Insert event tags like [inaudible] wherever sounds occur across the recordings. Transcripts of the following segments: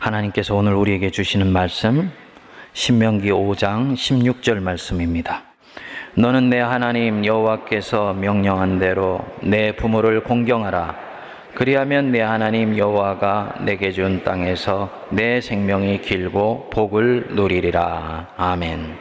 하나님께서 오늘 우리에게 주시는 말씀 신명기 5장 16절 말씀입니다. 너는 내 하나님 여호와께서 명령한 대로 내 부모를 공경하라. 그리하면 내 하나님 여호와가 내게 준 땅에서 내 생명이 길고 복을 누리리라. 아멘.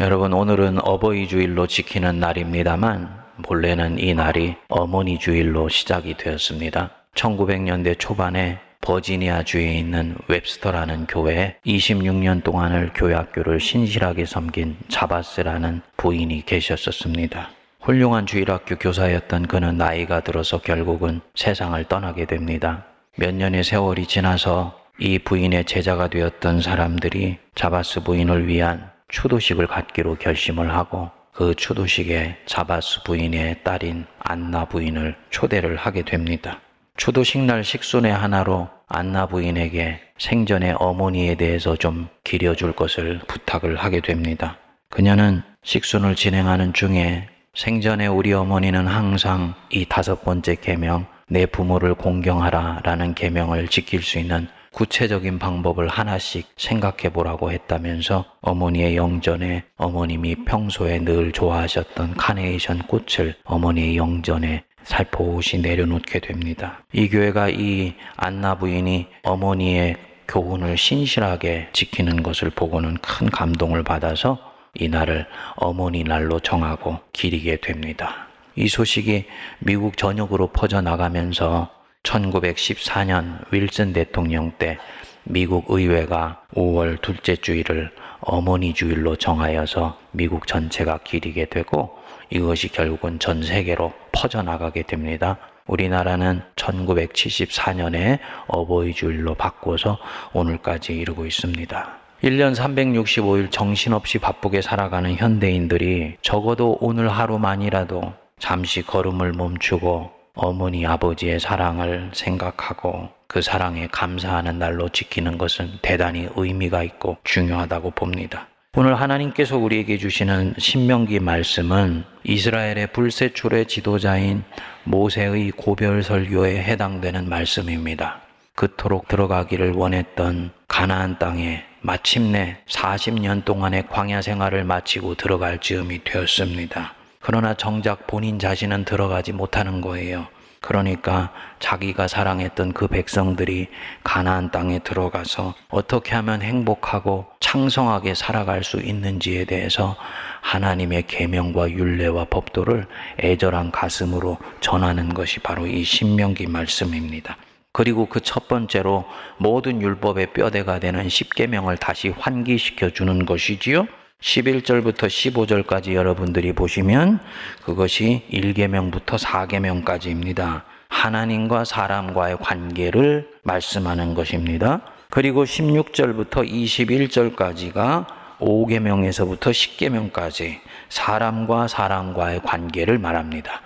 여러분 오늘은 어버이 주일로 지키는 날입니다만 본래는 이 날이 어머니 주일로 시작이 되었습니다. 1900년대 초반에 버지니아 주에 있는 웹스터라는 교회에 26년 동안을 교회학교를 신실하게 섬긴 자바스라는 부인이 계셨었습니다. 훌륭한 주일학교 교사였던 그는 나이가 들어서 결국은 세상을 떠나게 됩니다. 몇 년의 세월이 지나서 이 부인의 제자가 되었던 사람들이 자바스 부인을 위한 추도식을 갖기로 결심을 하고 그 추도식에 자바스 부인의 딸인 안나 부인을 초대를 하게 됩니다. 추도식 날 식순의 하나로 안나 부인에게 생전의 어머니에 대해서 좀 기려줄 것을 부탁을 하게 됩니다. 그녀는 식순을 진행하는 중에 생전에 우리 어머니는 항상 이 다섯 번째 계명 내 부모를 공경하라 라는 계명을 지킬 수 있는 구체적인 방법을 하나씩 생각해 보라고 했다면서 어머니의 영전에 어머님이 평소에 늘 좋아하셨던 카네이션 꽃을 어머니의 영전에 살포시 내려놓게 됩니다. 이 교회가 이 안나 부인이 어머니의 교훈을 신실하게 지키는 것을 보고는 큰 감동을 받아서 이 날을 어머니 날로 정하고 기리게 됩니다. 이 소식이 미국 전역으로 퍼져나가면서 1914년 윌슨 대통령 때 미국 의회가 5월 둘째 주일을 어머니 주일로 정하여서 미국 전체가 기리게 되고 이것이 결국은 전 세계로 퍼져나가게 됩니다. 우리나라는 1974년에 어버이 주일로 바꿔서 오늘까지 이르고 있습니다. 1년 365일 정신없이 바쁘게 살아가는 현대인들이 적어도 오늘 하루만이라도 잠시 걸음을 멈추고 어머니 아버지의 사랑을 생각하고 그 사랑에 감사하는 날로 지키는 것은 대단히 의미가 있고 중요하다고 봅니다. 오늘 하나님께서 우리에게 주시는 신명기 말씀은 이스라엘의 불세출의 지도자인 모세의 고별 설교에 해당되는 말씀입니다. 그토록 들어가기를 원했던 가나안 땅에 마침내 40년 동안의 광야 생활을 마치고 들어갈 즈음이 되었습니다. 그러나 정작 본인 자신은 들어가지 못하는 거예요. 그러니까 자기가 사랑했던 그 백성들이 가나안 땅에 들어가서 어떻게 하면 행복하고 창성하게 살아갈 수 있는지에 대해서 하나님의 계명과 율례와 법도를 애절한 가슴으로 전하는 것이 바로 이 신명기 말씀입니다. 그리고 그 첫 번째로 모든 율법의 뼈대가 되는 십계명을 다시 환기시켜 주는 것이지요. 11절부터 15절까지 여러분들이 보시면 그것이 1계명부터 4계명까지입니다. 하나님과 사람과의 관계를 말씀하는 것입니다. 그리고 16절부터 21절까지가 5계명에서부터 10계명까지 사람과 사람과의 관계를 말합니다.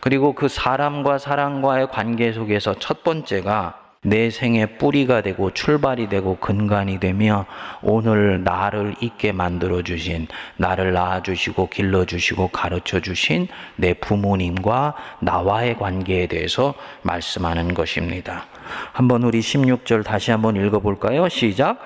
그리고 그 사람과 사람과의 관계 속에서 첫 번째가 내 생의 뿌리가 되고 출발이 되고 근간이 되며 오늘 나를 있게 만들어 주신 나를 낳아 주시고 길러 주시고 가르쳐 주신 내 부모님과 나와의 관계에 대해서 말씀하는 것입니다. 한번 우리 16절 다시 한번 읽어 볼까요? 시작.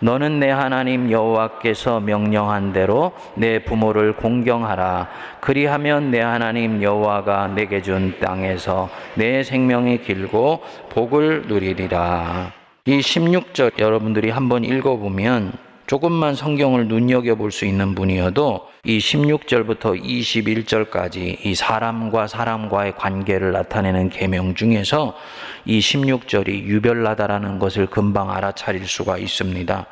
너는 내 하나님 여호와께서 명령한 대로 내 부모를 공경하라. 그리하면 내 하나님 여호와가 내게 준 땅에서 내 생명이 길고 복을 누리리라. 이 16절 여러분들이 한번 읽어 보면 조금만 성경을 눈여겨 볼 수 있는 분이어도 이 16절부터 21절까지 이 사람과 사람과의 관계를 나타내는 계명 중에서 이 16절이 유별나다라는 것을 금방 알아차릴 수가 있습니다.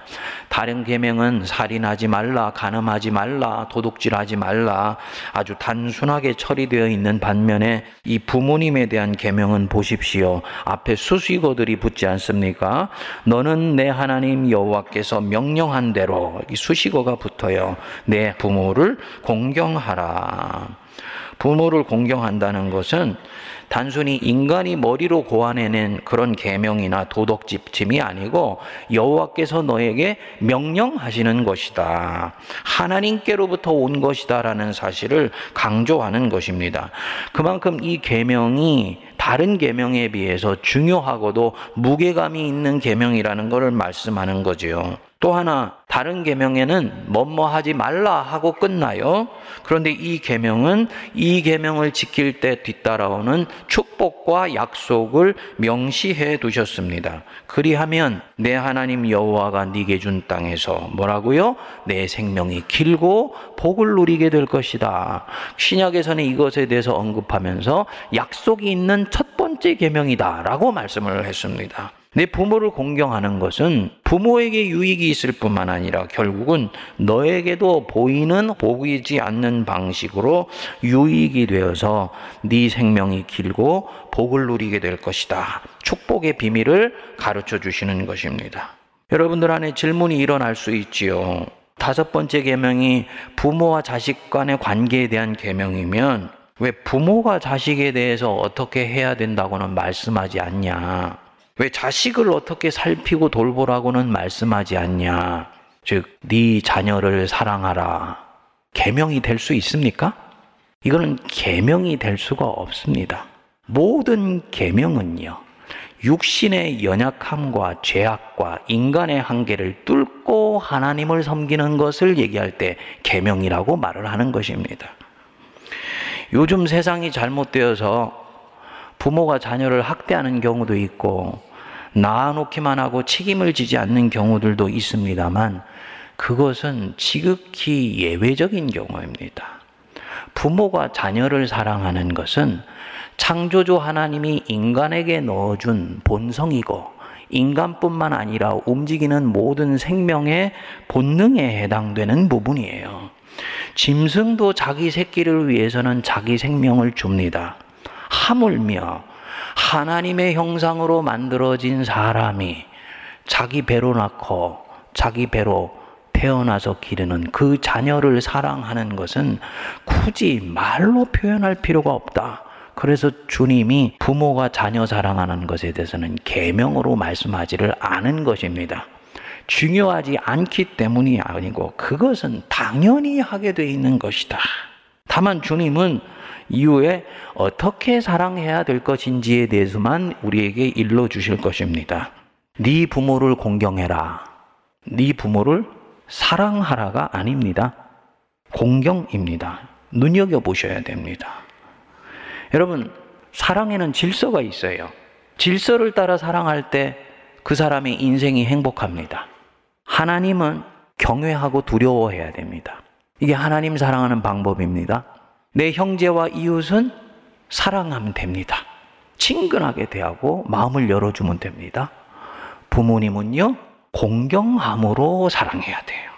다른 계명은 살인하지 말라, 간음하지 말라, 도둑질하지 말라 아주 단순하게 처리되어 있는 반면에 이 부모님에 대한 계명은 보십시오. 앞에 수식어들이 붙지 않습니까? 너는 내 하나님 여호와께서 명령한 대로 이 수식어가 붙어요. 내 부모를 공경하라. 부모를 공경한다는 것은 단순히 인간이 머리로 고안해낸 그런 계명이나 도덕 지침이 아니고 여호와께서 너에게 명령하시는 것이다. 하나님께로부터 온 것이다라는 사실을 강조하는 것입니다. 그만큼 이 계명이 다른 계명에 비해서 중요하고도 무게감이 있는 계명이라는 것을 말씀하는 거지요. 또 하나 다른 계명에는 뭐뭐 하지 말라 하고 끝나요. 그런데 이 계명은 이 계명을 지킬 때 뒤따라오는 축복과 약속을 명시해 두셨습니다. 그리하면 내 하나님 여호와가 네게 준 땅에서 뭐라고요? 내 생명이 길고 복을 누리게 될 것이다. 신약에서는 이것에 대해서 언급하면서 약속이 있는 첫 번째 계명이다라고 말씀을 했습니다. 내 부모를 공경하는 것은 부모에게 유익이 있을 뿐만 아니라 결국은 너에게도 보이는 보이지 않는 방식으로 유익이 되어서 네 생명이 길고 복을 누리게 될 것이다. 축복의 비밀을 가르쳐 주시는 것입니다. 여러분들 안에 질문이 일어날 수 있지요. 다섯 번째 계명이 부모와 자식 간의 관계에 대한 계명이면 왜 부모가 자식에 대해서 어떻게 해야 된다고는 말씀하지 않냐? 왜 자식을 어떻게 살피고 돌보라고는 말씀하지 않냐? 즉, 네 자녀를 사랑하라. 계명이 될 수 있습니까? 이거는 계명이 될 수가 없습니다. 모든 계명은요. 육신의 연약함과 죄악과 인간의 한계를 뚫고 하나님을 섬기는 것을 얘기할 때 계명이라고 말을 하는 것입니다. 요즘 세상이 잘못되어서 부모가 자녀를 학대하는 경우도 있고 낳아놓기만 하고 책임을 지지 않는 경우들도 있습니다만 그것은 지극히 예외적인 경우입니다. 부모가 자녀를 사랑하는 것은 창조주 하나님이 인간에게 넣어준 본성이고 인간뿐만 아니라 움직이는 모든 생명의 본능에 해당되는 부분이에요. 짐승도 자기 새끼를 위해서는 자기 생명을 줍니다. 하물며 하나님의 형상으로 만들어진 사람이 자기 배로 낳고 자기 배로 태어나서 기르는 그 자녀를 사랑하는 것은 굳이 말로 표현할 필요가 없다. 그래서 주님이 부모가 자녀 사랑하는 것에 대해서는 계명으로 말씀하지를 않은 것입니다. 중요하지 않기 때문이 아니고 그것은 당연히 하게 돼 있는 것이다. 다만 주님은 이후에 어떻게 사랑해야 될 것인지에 대해서만 우리에게 일러 주실 것입니다. 네 부모를 공경해라. 네 부모를 사랑하라가 아닙니다. 공경입니다. 눈여겨 보셔야 됩니다. 여러분, 사랑에는 질서가 있어요. 질서를 따라 사랑할 때 그 사람의 인생이 행복합니다. 하나님은 경외하고 두려워해야 됩니다. 이게 하나님 사랑하는 방법입니다. 내 형제와 이웃은 사랑하면 됩니다. 친근하게 대하고 마음을 열어주면 됩니다. 부모님은요, 공경함으로 사랑해야 돼요.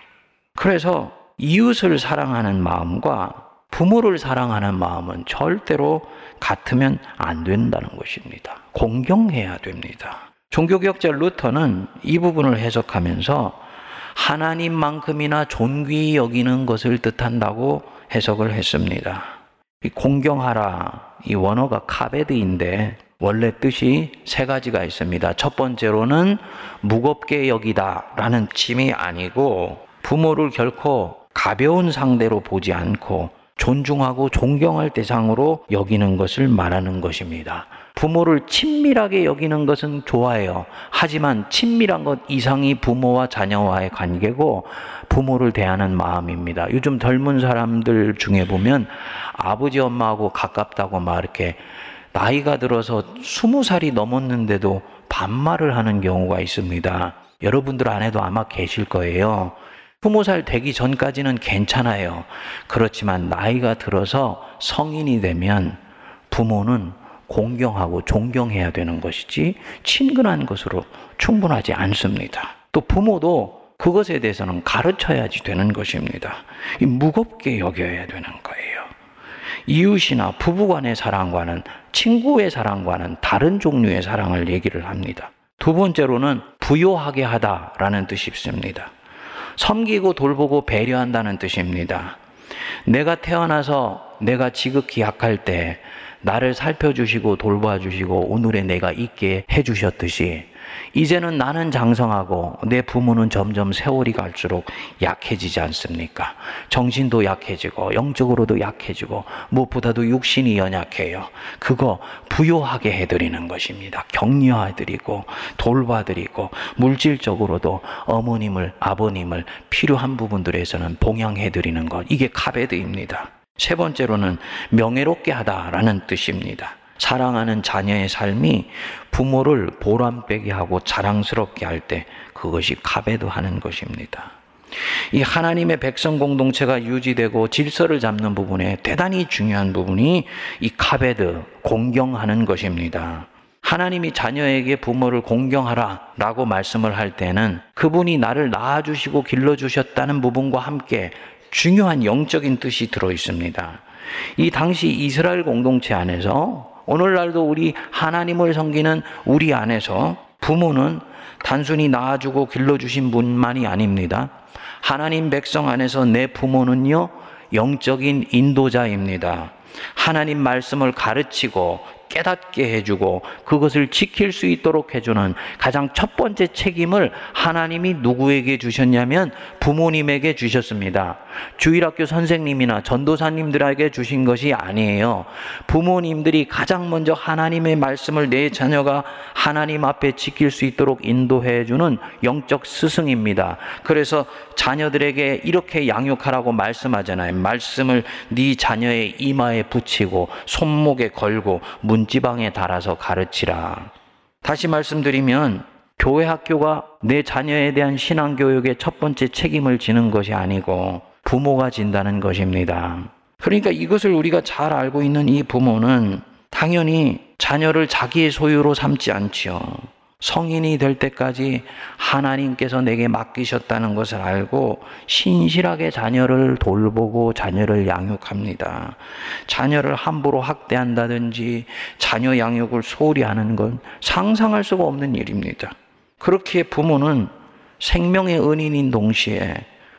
그래서 이웃을 사랑하는 마음과 부모를 사랑하는 마음은 절대로 같으면 안 된다는 것입니다. 공경해야 됩니다. 종교개혁자 루터는 이 부분을 해석하면서 하나님만큼이나 존귀 여기는 것을 뜻한다고 해석을 했습니다. 공경하라 이 원어가 카베드인데 원래 뜻이 세 가지가 있습니다. 첫 번째로는 무겁게 여기다 라는 짐이 아니고 부모를 결코 가벼운 상대로 보지 않고 존중하고 존경할 대상으로 여기는 것을 말하는 것입니다. 부모를 친밀하게 여기는 것은 좋아요. 하지만 친밀한 것 이상이 부모와 자녀와의 관계고 부모를 대하는 마음입니다. 요즘 젊은 사람들 중에 보면 아버지 엄마하고 가깝다고 막 이렇게 나이가 들어서 스무 살이 넘었는데도 반말을 하는 경우가 있습니다. 여러분들 안에도 아마 계실 거예요. 스무 살 되기 전까지는 괜찮아요. 그렇지만 나이가 들어서 성인이 되면 부모는 공경하고 존경해야 되는 것이지 친근한 것으로 충분하지 않습니다. 또 부모도 그것에 대해서는 가르쳐야지 되는 것입니다. 무겁게 여겨야 되는 거예요. 이웃이나 부부간의 사랑과는 친구의 사랑과는 다른 종류의 사랑을 얘기를 합니다. 두 번째로는 부요하게 하다라는 뜻이 있습니다. 섬기고 돌보고 배려한다는 뜻입니다. 내가 태어나서 내가 지극히 약할 때 나를 살펴주시고 돌봐주시고 오늘의 내가 있게 해주셨듯이 이제는 나는 장성하고 내 부모는 점점 세월이 갈수록 약해지지 않습니까? 정신도 약해지고 영적으로도 약해지고 무엇보다도 육신이 연약해요. 그거 부요하게 해드리는 것입니다. 격려해드리고 돌봐드리고 물질적으로도 어머님을 아버님을 필요한 부분들에서는 봉양해드리는 것 이게 카베드입니다. 세 번째로는 명예롭게 하다라는 뜻입니다. 사랑하는 자녀의 삶이 부모를 보람되게 하고 자랑스럽게 할 때 그것이 카베드 하는 것입니다. 이 하나님의 백성 공동체가 유지되고 질서를 잡는 부분에 대단히 중요한 부분이 이 카베드, 공경하는 것입니다. 하나님이 자녀에게 부모를 공경하라 라고 말씀을 할 때는 그분이 나를 낳아주시고 길러주셨다는 부분과 함께 중요한 영적인 뜻이 들어 있습니다. 이 당시 이스라엘 공동체 안에서 오늘날도 우리 하나님을 섬기는 우리 안에서 부모는 단순히 낳아주고 길러주신 분만이 아닙니다. 하나님 백성 안에서 내 부모는요, 영적인 인도자입니다. 하나님 말씀을 가르치고 깨닫게 해주고 그것을 지킬 수 있도록 해주는 가장 첫 번째 책임을 하나님이 누구에게 주셨냐면 부모님에게 주셨습니다. 주일학교 선생님이나 전도사님들에게 주신 것이 아니에요. 부모님들이 가장 먼저 하나님의 말씀을 내 자녀가 하나님 앞에 지킬 수 있도록 인도해 주는 영적 스승입니다. 그래서 자녀들에게 이렇게 양육하라고 말씀하잖아요. 말씀을 네 자녀의 이마에 붙이고 손목에 걸고 문 지방에 달아서 가르치라. 다시 말씀드리면 교회 학교가 내 자녀에 대한 신앙 교육의 첫 번째 책임을 지는 것이 아니고 부모가 진다는 것입니다. 그러니까 이것을 우리가 잘 알고 있는 이 부모는 당연히 자녀를 자기의 소유로 삼지 않지요. 성인이 될 때까지 하나님께서 내게 맡기셨다는 것을 알고 신실하게 자녀를 돌보고 자녀를 양육합니다. 자녀를 함부로 학대한다든지 자녀 양육을 소홀히 하는 건 상상할 수가 없는 일입니다. 그렇게 부모는 생명의 은인인 동시에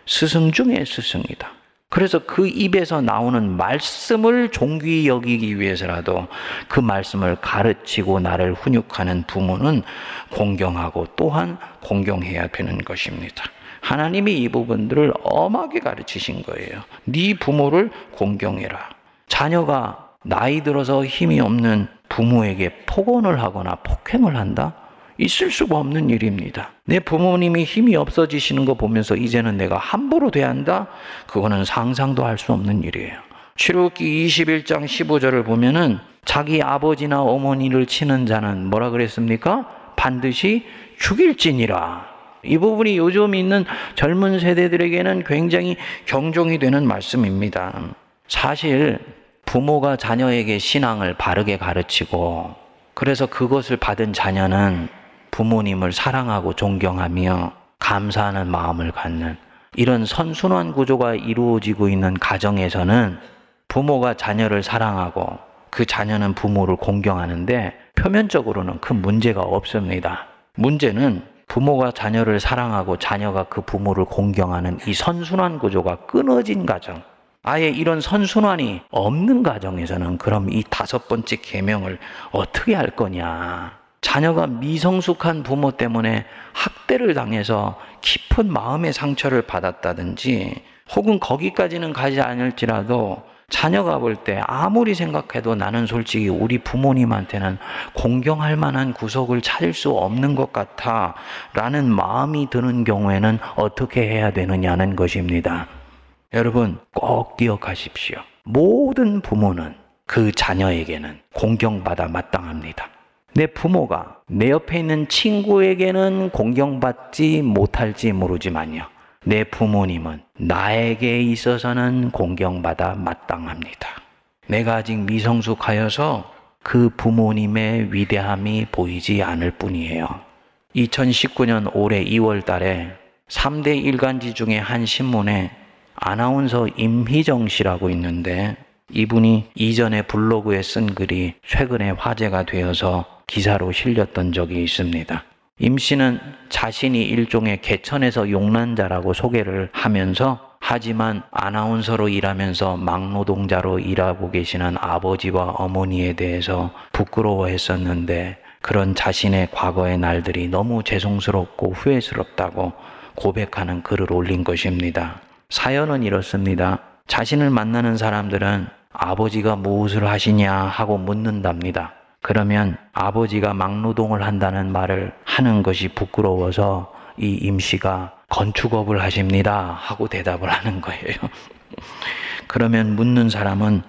스승 중의 스승이다. 그래서 그 입에서 나오는 말씀을 종귀 여기기 위해서라도 그 말씀을 가르치고 나를 훈육하는 부모는 공경하고 또한 공경해야 되는 것입니다. 하나님이 이 부분들을 엄하게 가르치신 거예요. 네 부모를 공경해라. 자녀가 나이 들어서 힘이 없는 부모에게 폭언을 하거나 폭행을 한다? 있을 수가 없는 일입니다. 내 부모님이 힘이 없어지시는 거 보면서 이제는 내가 함부로 대한다? 그거는 상상도 할 수 없는 일이에요. 출애굽기 21장 15절을 보면은 자기 아버지나 어머니를 치는 자는 뭐라 그랬습니까? 반드시 죽일지니라. 이 부분이 요즘 있는 젊은 세대들에게는 굉장히 경종이 되는 말씀입니다. 사실 부모가 자녀에게 신앙을 바르게 가르치고 그래서 그것을 받은 자녀는 부모님을 사랑하고 존경하며 감사하는 마음을 갖는 이런 선순환 구조가 이루어지고 있는 가정에서는 부모가 자녀를 사랑하고 그 자녀는 부모를 공경하는데 표면적으로는 큰 문제가 없습니다. 문제는 부모가 자녀를 사랑하고 자녀가 그 부모를 공경하는 이 선순환 구조가 끊어진 가정. 아예 이런 선순환이 없는 가정에서는 그럼 이 다섯 번째 계명을 어떻게 할 거냐? 자녀가 미성숙한 부모 때문에 학대를 당해서 깊은 마음의 상처를 받았다든지 혹은 거기까지는 가지 않을지라도 자녀가 볼 때 아무리 생각해도 나는 솔직히 우리 부모님한테는 공경할 만한 구석을 찾을 수 없는 것 같아 라는 마음이 드는 경우에는 어떻게 해야 되느냐는 것입니다. 여러분 꼭 기억하십시오. 모든 부모는 그 자녀에게는 공경받아 마땅합니다. 내 부모가 내 옆에 있는 친구에게는 공경받지 못할지 모르지만요. 내 부모님은 나에게 있어서는 공경받아 마땅합니다. 내가 아직 미성숙하여서 그 부모님의 위대함이 보이지 않을 뿐이에요. 2019년 올해 2월 달에 3대 일간지 중에 한 신문에 아나운서 임희정 씨라고 있는데 이분이 이전에 블로그에 쓴 글이 최근에 화제가 되어서 기사로 실렸던 적이 있습니다. 임 씨는 자신이 일종의 개천에서 용난자라고 소개를 하면서 하지만 아나운서로 일하면서 막노동자로 일하고 계시는 아버지와 어머니에 대해서 부끄러워했었는데 그런 자신의 과거의 날들이 너무 죄송스럽고 후회스럽다고 고백하는 글을 올린 것입니다. 사연은 이렇습니다. 자신을 만나는 사람들은 아버지가 무엇을 하시냐 하고 묻는답니다. 그러면 아버지가 막노동을 한다는 말을 하는 것이 부끄러워서 이 임씨가 건축업을 하십니다 하고 대답을 하는 거예요. [laughs] 그러면 묻는 사람은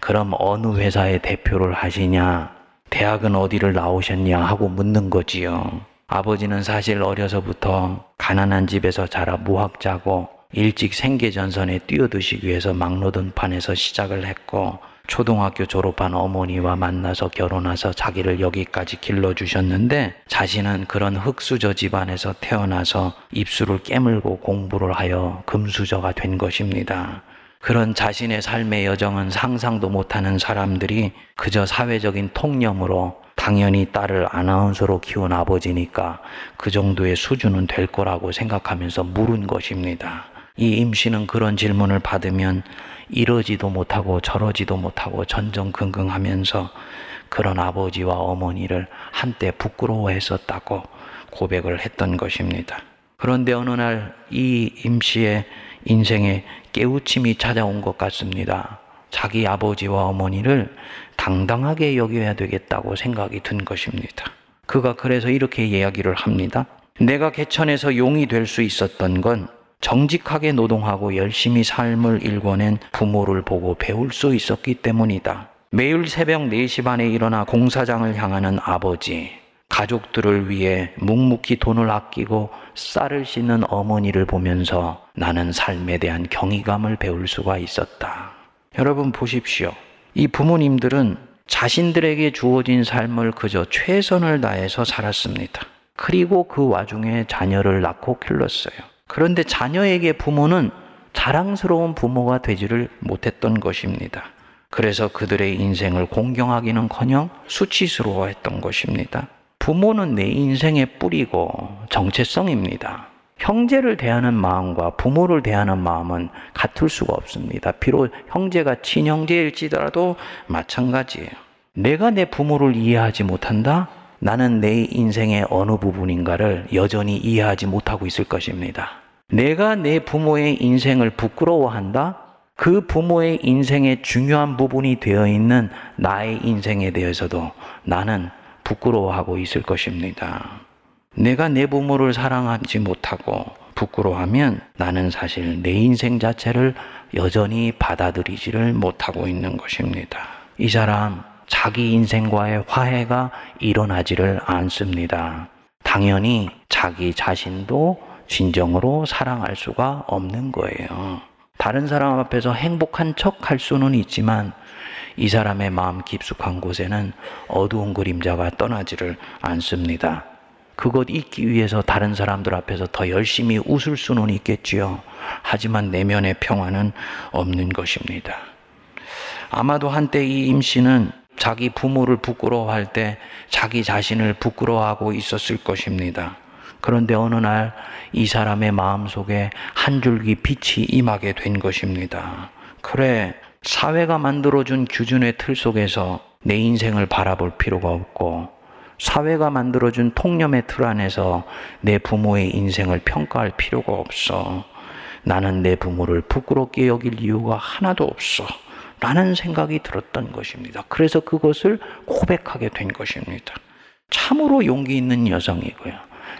그럼 어느 회사의 대표를 하시냐? 대학은 어디를 나오셨냐? 하고 묻는 거지요. 아버지는 사실 어려서부터 가난한 집에서 자라 무학자고 일찍 생계 전선에 뛰어드시기 위해서 막노동판에서 시작을 했고 초등학교 졸업한 어머니와 만나서 결혼해서 자기를 여기까지 길러주셨는데 자신은 그런 흙수저 집안에서 태어나서 입술을 깨물고 공부를 하여 금수저가 된 것입니다. 그런 자신의 삶의 여정은 상상도 못하는 사람들이 그저 사회적인 통념으로 당연히 딸을 아나운서로 키운 아버지니까 그 정도의 수준은 될 거라고 생각하면서 물은 것입니다. 이 임씨는 그런 질문을 받으면 이러지도 못하고 저러지도 못하고 전전긍긍하면서 그런 아버지와 어머니를 한때 부끄러워했었다고 고백을 했던 것입니다. 그런데 어느 날 이 임씨의 인생에 깨우침이 찾아온 것 같습니다. 자기 아버지와 어머니를 당당하게 여겨야 되겠다고 생각이 든 것입니다. 그가 그래서 이렇게 이야기를 합니다. 내가 개천에서 용이 될 수 있었던 건 정직하게 노동하고 열심히 삶을 일궈낸 부모를 보고 배울 수 있었기 때문이다. 매일 새벽 4시 반에 일어나 공사장을 향하는 아버지, 가족들을 위해 묵묵히 돈을 아끼고 쌀을 씻는 어머니를 보면서 나는 삶에 대한 경이감을 배울 수가 있었다. 여러분 보십시오. 이 부모님들은 자신들에게 주어진 삶을 그저 최선을 다해서 살았습니다. 그리고 그 와중에 자녀를 낳고 길렀어요. 그런데 자녀에게 부모는 자랑스러운 부모가 되지를 못했던 것입니다. 그래서 그들의 인생을 공경하기는 커녕 수치스러워했던 것입니다. 부모는 내 인생의 뿌리고 정체성입니다. 형제를 대하는 마음과 부모를 대하는 마음은 같을 수가 없습니다. 비록 형제가 친형제일지라도 마찬가지예요. 내가 내 부모를 이해하지 못한다? 나는 내 인생의 어느 부분인가를 여전히 이해하지 못하고 있을 것입니다. 내가 내 부모의 인생을 부끄러워한다? 그 부모의 인생의 중요한 부분이 되어 있는 나의 인생에 대해서도 나는 부끄러워하고 있을 것입니다. 내가 내 부모를 사랑하지 못하고 부끄러워하면 나는 사실 내 인생 자체를 여전히 받아들이지를 못하고 있는 것입니다. 이 사람 자기 인생과의 화해가 일어나지를 않습니다. 당연히 자기 자신도 진정으로 사랑할 수가 없는 거예요. 다른 사람 앞에서 행복한 척 할 수는 있지만 이 사람의 마음 깊숙한 곳에는 어두운 그림자가 떠나지를 않습니다. 그것 잊기 위해서 다른 사람들 앞에서 더 열심히 웃을 수는 있겠지요. 하지만 내면의 평화는 없는 것입니다. 아마도 한때 이 임씨는 자기 부모를 부끄러워할 때 자기 자신을 부끄러워하고 있었을 것입니다. 그런데 어느 날 이 사람의 마음 속에 한 줄기 빛이 임하게 된 것입니다. 그래, 사회가 만들어준 규준의 틀 속에서 내 인생을 바라볼 필요가 없고, 사회가 만들어준 통념의 틀 안에서 내 부모의 인생을 평가할 필요가 없어. 나는 내 부모를 부끄럽게 여길 이유가 하나도 없어. 라는 생각이 들었던 것입니다. 그래서 그것을 고백하게 된 것입니다. 참으로 용기 있는 여성이고요.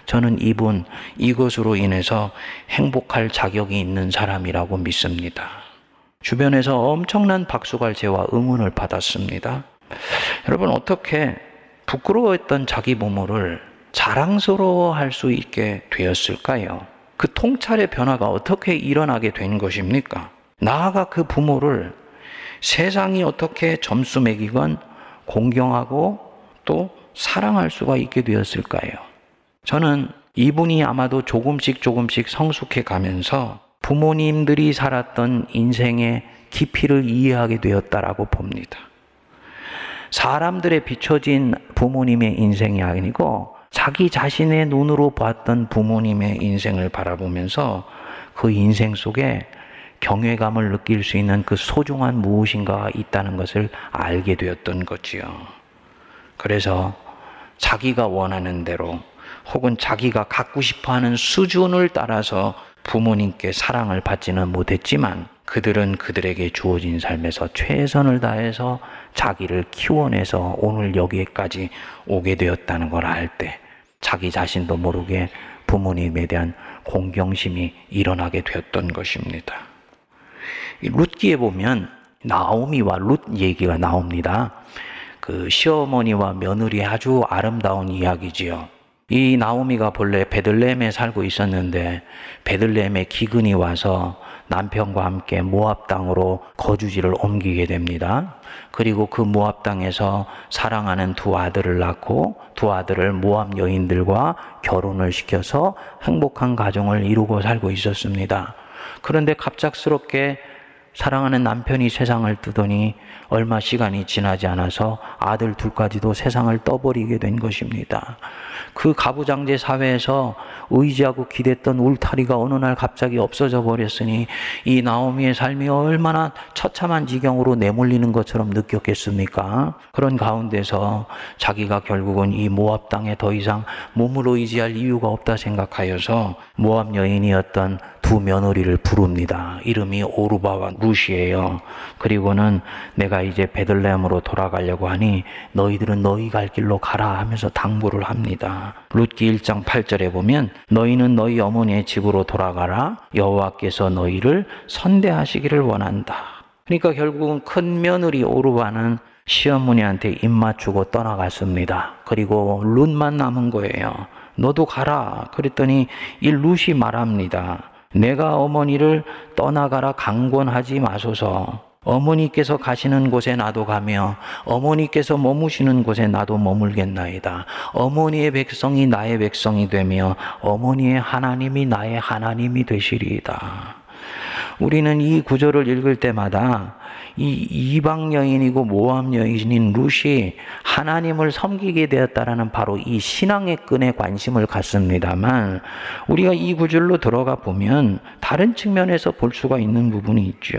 저는 이분 이것으로 인해서 행복할 자격이 있는 사람이라고 믿습니다. 주변에서 엄청난 박수갈채와 응원을 받았습니다. 여러분 어떻게 부끄러워했던 자기 부모를 자랑스러워 할 수 있게 되었을까요? 그 통찰의 변화가 어떻게 일어나게 된 것입니까? 나아가 그 부모를 세상이 어떻게 점수 매기건 공경하고 또 사랑할 수가 있게 되었을까요? 저는 이분이 아마도 조금씩 조금씩 성숙해 가면서 부모님들이 살았던 인생의 깊이를 이해하게 되었다라고 봅니다. 사람들의 비춰진 부모님의 인생이 아니고 자기 자신의 눈으로 봤던 부모님의 인생을 바라보면서 그 인생 속에 경외감을 느낄 수 있는 그 소중한 무엇인가가 있다는 것을 알게 되었던 거지요. 그래서 자기가 원하는 대로 혹은 자기가 갖고 싶어 하는 수준을 따라서 부모님께 사랑을 받지는 못했지만 그들은 그들에게 주어진 삶에서 최선을 다해서 자기를 키워내서 오늘 여기에까지 오게 되었다는 걸 알 때 자기 자신도 모르게 부모님에 대한 공경심이 일어나게 되었던 것입니다. 룻기에 보면 나오미와 룻 얘기가 나옵니다. 그 시어머니와 며느리의 아주 아름다운 이야기지요. 이 나오미가 본래 베들레헴에 살고 있었는데 베들레헴에 기근이 와서 남편과 함께 모압 땅으로 거주지를 옮기게 됩니다. 그리고 그 모압 땅에서 사랑하는 두 아들을 낳고 두 아들을 모압 여인들과 결혼을 시켜서 행복한 가정을 이루고 살고 있었습니다. 그런데 갑작스럽게 사랑하는 남편이 세상을 뜨더니 얼마 시간이 지나지 않아서 아들 둘까지도 세상을 떠버리게 된 것입니다. 그 가부장제 사회에서 의지하고 기댔던 울타리가 어느 날 갑자기 없어져 버렸으니 이 나오미의 삶이 얼마나 처참한 지경으로 내몰리는 것처럼 느꼈겠습니까? 그런 가운데서 자기가 결국은 이 모압 땅에 더 이상 몸을 의지할 이유가 없다 생각하여서 모압 여인이었던 두 며느리를 부릅니다. 이름이 오르바와 루시예요. 그리고는 내가 이제 베들레헴으로 돌아가려고 하니 너희들은 너희 갈 길로 가라 하면서 당부를 합니다. 룻기 1장 8절에 보면 너희는 너희 어머니의 집으로 돌아가라 여호와께서 너희를 선대하시기를 원한다. 그러니까 결국은 큰 며느리 오르바는 시어머니한테 입 맞추고 떠나갔습니다. 그리고 룻만 남은 거예요. 너도 가라. 그랬더니 이 룻이 말합니다. 내가 어머니를 떠나가라 강권하지 마소서. 어머니께서 가시는 곳에 나도 가며 어머니께서 머무시는 곳에 나도 머물겠나이다. 어머니의 백성이 나의 백성이 되며 어머니의 하나님이 나의 하나님이 되시리이다. 우리는 이 구절을 읽을 때마다 이 이방 여인이고 모함 여인인 룻이 하나님을 섬기게 되었다라는 바로 이 신앙의 끈에 관심을 갖습니다만 우리가 이 구절로 들어가 보면 다른 측면에서 볼 수가 있는 부분이 있죠.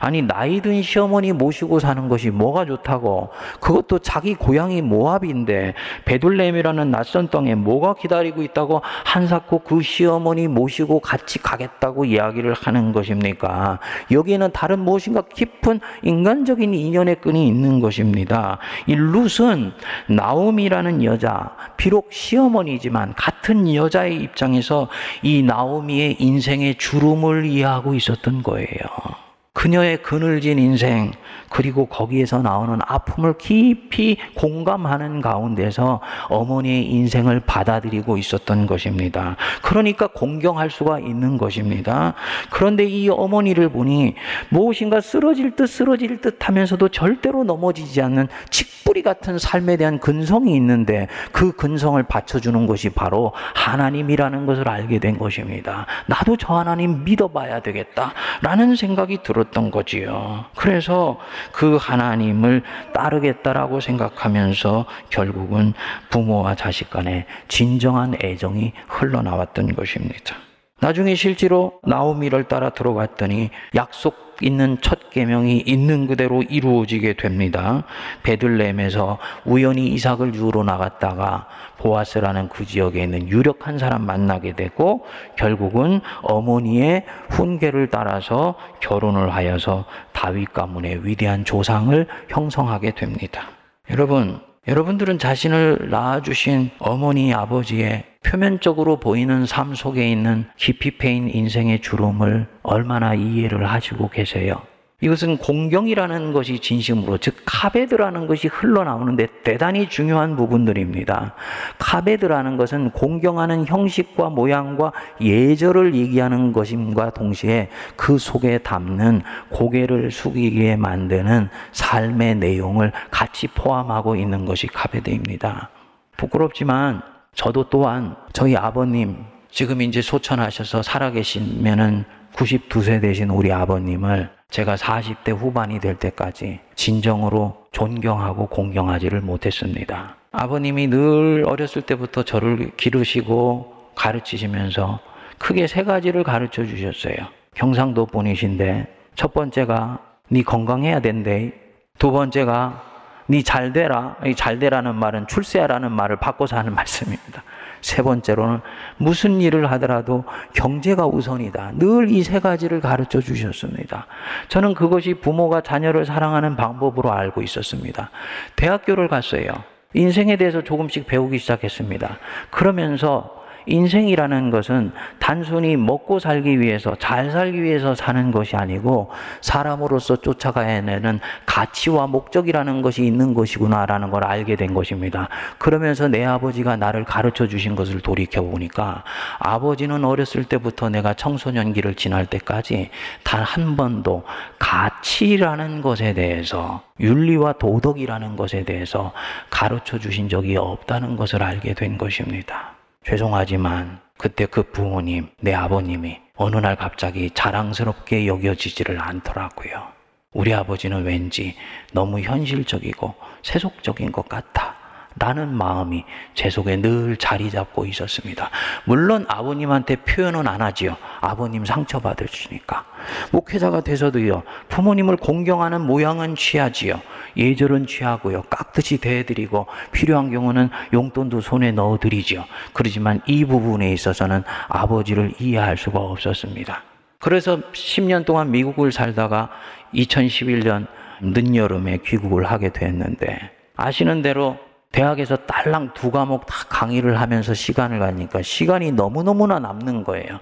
아니 나이 든 시어머니 모시고 사는 것이 뭐가 좋다고 그것도 자기 고향이 모압인데 베들레헴이라는 낯선 땅에 뭐가 기다리고 있다고 한사코 그 시어머니 모시고 같이 가겠다고 이야기를 하는 것입니까? 여기에는 다른 무엇인가 깊은 인간적인 인연의 끈이 있는 것입니다. 이 룻은 나옴이라는 여자, 비록 시어머니지만 같은 여자의 입장에서 이 나오미의 인생의 주름을 이해하고 있었던 거예요. 그녀의 그늘진 인생, 그리고 거기에서 나오는 아픔을 깊이 공감하는 가운데서 어머니의 인생을 받아들이고 있었던 것입니다. 그러니까 공경할 수가 있는 것입니다. 그런데 이 어머니를 보니 무엇인가 쓰러질 듯 쓰러질 듯 하면서도 절대로 넘어지지 않는 칡뿌리 같은 삶에 대한 근성이 있는데 그 근성을 받쳐주는 것이 바로 하나님이라는 것을 알게 된 것입니다. 나도 저 하나님 믿어봐야 되겠다. 라는 생각이 들 었던 거지요. 그래서 그 하나님을 따르겠다라고 생각하면서 결국은 부모와 자식 간에 진정한 애정이 흘러나왔던 것입니다. 나중에 실제로 나오미를 따라 들어갔더니 약속 있는 첫 계명이 있는 그대로 이루어지게 됩니다. 베들레헴에서 우연히 이삭을 주우러 나갔다가 보아스라는 그 지역에 있는 유력한 사람 만나게 되고 결국은 어머니의 훈계를 따라서 결혼을 하여서 다윗 가문의 위대한 조상을 형성하게 됩니다. 여러분, 여러분들은 자신을 낳아주신 어머니, 아버지의 표면적으로 보이는 삶 속에 있는 깊이 패인 인생의 주름을 얼마나 이해를 하시고 계세요? 이것은 공경이라는 것이 진심으로, 즉, 카베드라는 것이 흘러나오는데 대단히 중요한 부분들입니다. 카베드라는 것은 공경하는 형식과 모양과 예절을 얘기하는 것임과 동시에 그 속에 담는 고개를 숙이게 만드는 삶의 내용을 같이 포함하고 있는 것이 카베드입니다. 부끄럽지만 저도 또한 저희 아버님, 지금 이제 소천하셔서 살아계시면은 92세 되신 우리 아버님을 제가 40대 후반이 될 때까지 진정으로 존경하고 공경하지를 못했습니다. 아버님이 늘 어렸을 때부터 저를 기르시고 가르치시면서 크게 세 가지를 가르쳐 주셨어요. 경상도 분이신데 첫 번째가 네 건강해야 된대. 두 번째가 네 잘되라. 이 잘되라는 말은 출세하라는 말을 바꿔서 하는 말씀입니다. 세 번째로는 무슨 일을 하더라도 경제가 우선이다. 늘 이 세 가지를 가르쳐 주셨습니다. 저는 그것이 부모가 자녀를 사랑하는 방법으로 알고 있었습니다. 대학교를 갔어요. 인생에 대해서 조금씩 배우기 시작했습니다. 그러면서 인생이라는 것은 단순히 먹고 살기 위해서, 잘 살기 위해서 사는 것이 아니고 사람으로서 쫓아가야 되는 가치와 목적이라는 것이 있는 것이구나라는 걸 알게 된 것입니다. 그러면서 내 아버지가 나를 가르쳐 주신 것을 돌이켜 보니까 아버지는 어렸을 때부터 내가 청소년기를 지날 때까지 단 한 번도 가치라는 것에 대해서 윤리와 도덕이라는 것에 대해서 가르쳐 주신 적이 없다는 것을 알게 된 것입니다. 죄송하지만 그때 그 부모님, 내 아버님이 어느 날 갑자기 자랑스럽게 여겨지지를 않더라고요. 우리 아버지는 왠지 너무 현실적이고 세속적인 것 같아. 라는 마음이 제 속에 늘 자리 잡고 있었습니다. 물론 아버님한테 표현은 안 하지요. 아버님 상처받으시니까. 목회자가 돼서도요, 부모님을 공경하는 모양은 취하지요. 예절은 취하고요. 깍듯이 대해드리고 필요한 경우는 용돈도 손에 넣어드리지요. 그러지만 이 부분에 있어서는 아버지를 이해할 수가 없었습니다. 그래서 10년 동안 미국을 살다가 2011년 늦여름에 귀국을 하게 됐는데 아시는 대로 대학에서 딸랑 두 과목 다 강의를 하면서 시간을 가니까 시간이 너무너무나 남는 거예요.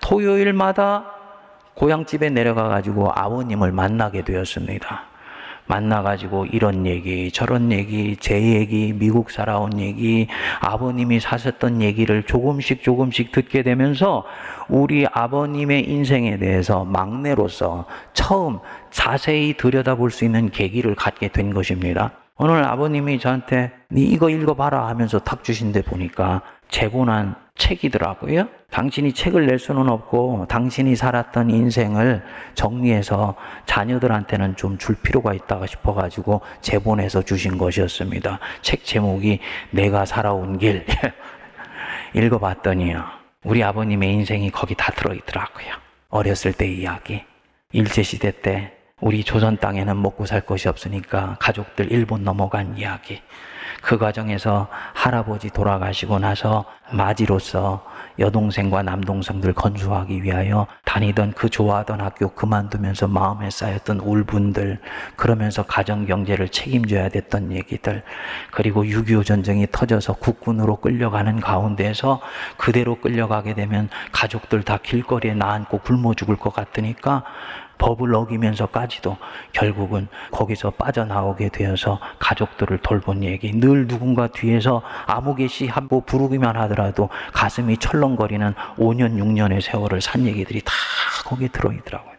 토요일마다 고향집에 내려가 가지고 아버님을 만나게 되었습니다. 만나가지고 이런 얘기, 저런 얘기, 제 얘기, 미국 살아온 얘기, 아버님이 사셨던 얘기를 조금씩 조금씩 듣게 되면서 우리 아버님의 인생에 대해서 막내로서 처음 자세히 들여다볼 수 있는 계기를 갖게 된 것입니다. 오늘 아버님이 저한테 네 이거 읽어봐라 하면서 탁 주신데 보니까 재고난 책이더라고요. 당신이 책을 낼 수는 없고 당신이 살았던 인생을 정리해서 자녀들한테는 좀 줄 필요가 있다가 싶어가지고 제본해서 주신 것이었습니다. 책 제목이 내가 살아온 길. [laughs] 읽어봤더니요. 우리 아버님의 인생이 거기 다 들어있더라고요. 어렸을 때 이야기. 일제시대 때 우리 조선 땅에는 먹고 살 것이 없으니까 가족들 일본 넘어간 이야기. 그 과정에서 할아버지 돌아가시고 나서 마지로서 여동생과 남동생들 건수하기 위하여 다니던 그 좋아하던 학교 그만두면서 마음에 쌓였던 울분들, 그러면서 가정 경제를 책임져야 됐던 얘기들, 그리고 6.25 전쟁이 터져서 국군으로 끌려가는 가운데에서 그대로 끌려가게 되면 가족들 다 길거리에 나앉고 굶어 죽을 것 같으니까 법을 어기면서까지도 결국은 거기서 빠져나오게 되어서 가족들을 돌본 얘기. 늘 누군가 뒤에서 아무개시 하고 부르기만 하더라도 가슴이 철렁거리는 5년, 6년의 세월을 산 얘기들이 다 거기에 들어있더라고요.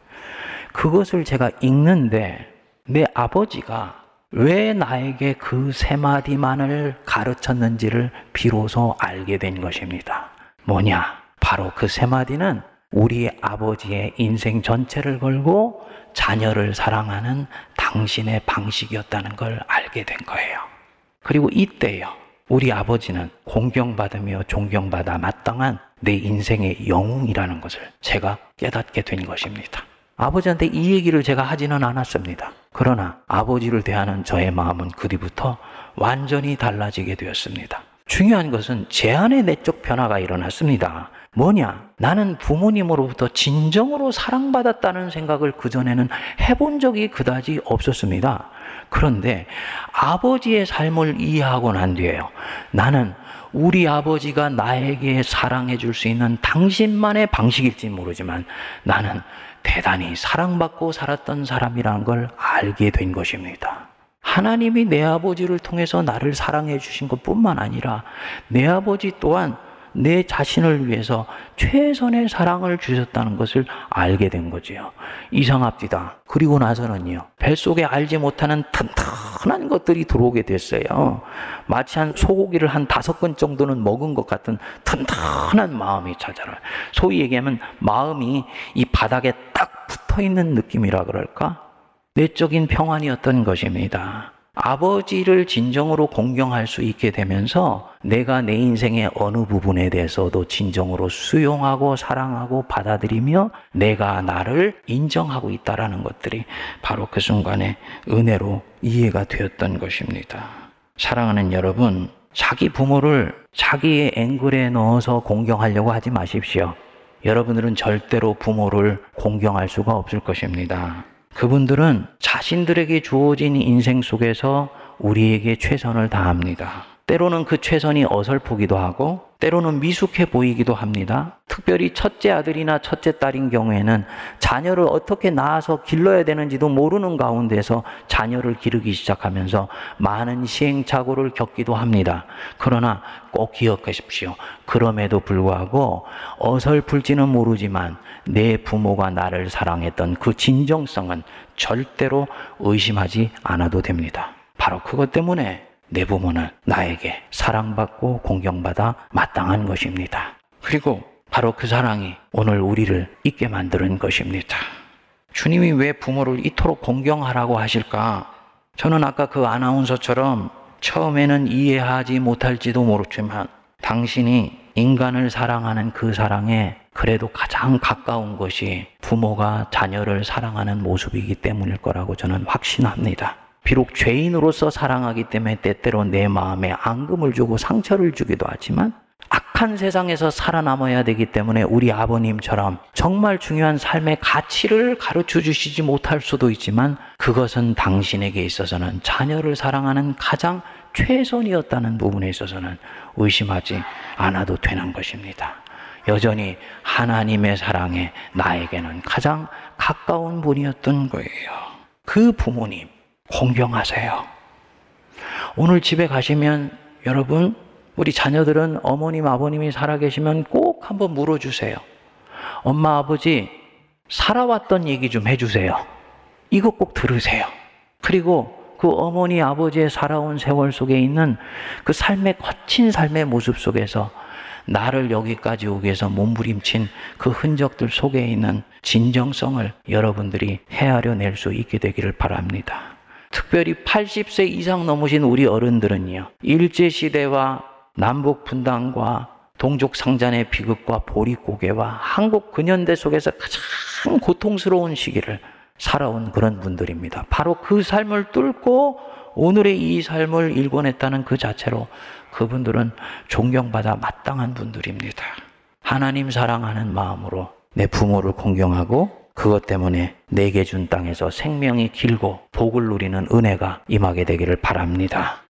그것을 제가 읽는데 내 아버지가 왜 나에게 그 세 마디만을 가르쳤는지를 비로소 알게 된 것입니다. 뭐냐? 바로 그 세 마디는 우리 아버지의 인생 전체를 걸고 자녀를 사랑하는 당신의 방식이었다는 걸 알게 된 거예요. 그리고 이때요. 우리 아버지는 공경받으며 존경받아 마땅한 내 인생의 영웅이라는 것을 제가 깨닫게 된 것입니다. 아버지한테 이 얘기를 제가 하지는 않았습니다. 그러나 아버지를 대하는 저의 마음은 그 뒤부터 완전히 달라지게 되었습니다. 중요한 것은 제 안에 내적 변화가 일어났습니다. 뭐냐? 나는 부모님으로부터 진정으로 사랑받았다는 생각을 그전에는 해본 적이 그다지 없었습니다. 그런데 아버지의 삶을 이해하고 난 뒤에요. 나는 우리 아버지가 나에게 사랑해 줄 수 있는 당신만의 방식일지 모르지만 나는 대단히 사랑받고 살았던 사람이라는 걸 알게 된 것입니다. 하나님이 내 아버지를 통해서 나를 사랑해 주신 것 뿐만 아니라 내 아버지 또한 내 자신을 위해서 최선의 사랑을 주셨다는 것을 알게 된 거지요. 이상합니다. 그리고 나서는요, 뱃속에 알지 못하는 튼튼한 것들이 들어오게 됐어요. 마치 한 소고기를 한 다섯 건 정도는 먹은 것 같은 튼튼한 마음이 찾아라. 소위 얘기하면 마음이 이 바닥에 딱 붙어 있는 느낌이라 그럴까? 내적인 평안이었던 것입니다. 아버지를 진정으로 공경할 수 있게 되면서 내가 내 인생의 어느 부분에 대해서도 진정으로 수용하고 사랑하고 받아들이며 내가 나를 인정하고 있다라는 것들이 바로 그 순간에 은혜로 이해가 되었던 것입니다. 사랑하는 여러분, 자기 부모를 자기의 앵글에 넣어서 공경하려고 하지 마십시오. 여러분들은 절대로 부모를 공경할 수가 없을 것입니다. 그분들은 자신들에게 주어진 인생 속에서 우리에게 최선을 다합니다. 때로는 그 최선이 어설프기도 하고, 때로는 미숙해 보이기도 합니다. 특별히 첫째 아들이나 첫째 딸인 경우에는 자녀를 어떻게 낳아서 길러야 되는지도 모르는 가운데서 자녀를 기르기 시작하면서 많은 시행착오를 겪기도 합니다. 그러나 꼭 기억하십시오. 그럼에도 불구하고 어설플지는 모르지만 내 부모가 나를 사랑했던 그 진정성은 절대로 의심하지 않아도 됩니다. 바로 그것 때문에 내 부모는 나에게 사랑받고 공경받아 마땅한 것입니다. 그리고 바로 그 사랑이 오늘 우리를 있게 만드는 것입니다. 주님이 왜 부모를 이토록 공경하라고 하실까? 저는 아까 그 아나운서처럼 처음에는 이해하지 못할지도 모르지만 당신이 인간을 사랑하는 그 사랑에 그래도 가장 가까운 것이 부모가 자녀를 사랑하는 모습이기 때문일 거라고 저는 확신합니다. 비록 죄인으로서 사랑하기 때문에 때때로 내 마음에 앙금을 주고 상처를 주기도 하지만 악한 세상에서 살아남아야 되기 때문에 우리 아버님처럼 정말 중요한 삶의 가치를 가르쳐 주시지 못할 수도 있지만 그것은 당신에게 있어서는 자녀를 사랑하는 가장 최선이었다는 부분에 있어서는 의심하지 않아도 되는 것입니다. 여전히 하나님의 사랑에 나에게는 가장 가까운 분이었던 거예요. 그 부모님, 공경하세요. 오늘 집에 가시면 여러분, 우리 자녀들은 어머님, 아버님이 살아계시면 꼭 한번 물어주세요. 엄마, 아버지, 살아왔던 얘기 좀 해주세요. 이거 꼭 들으세요. 그리고 그 어머니, 아버지의 살아온 세월 속에 있는 그 삶의 거친 삶의 모습 속에서 나를 여기까지 오기 위해서 몸부림친 그 흔적들 속에 있는 진정성을 여러분들이 헤아려 낼 수 있게 되기를 바랍니다. 특별히 80세 이상 넘으신 우리 어른들은요, 일제시대와 남북 분단과 동족 상잔의 비극과 보릿고개와 한국 근현대 속에서 가장 고통스러운 시기를 살아온 그런 분들입니다. 바로 그 삶을 뚫고 오늘의 이 삶을 일궈냈다는 그 자체로 그분들은 존경받아 마땅한 분들입니다. 하나님 사랑하는 마음으로 내 부모를 공경하고 그것 때문에 내게 준 땅에서 생명이 길고 복을 누리는 은혜가 임하게 되기를 바랍니다.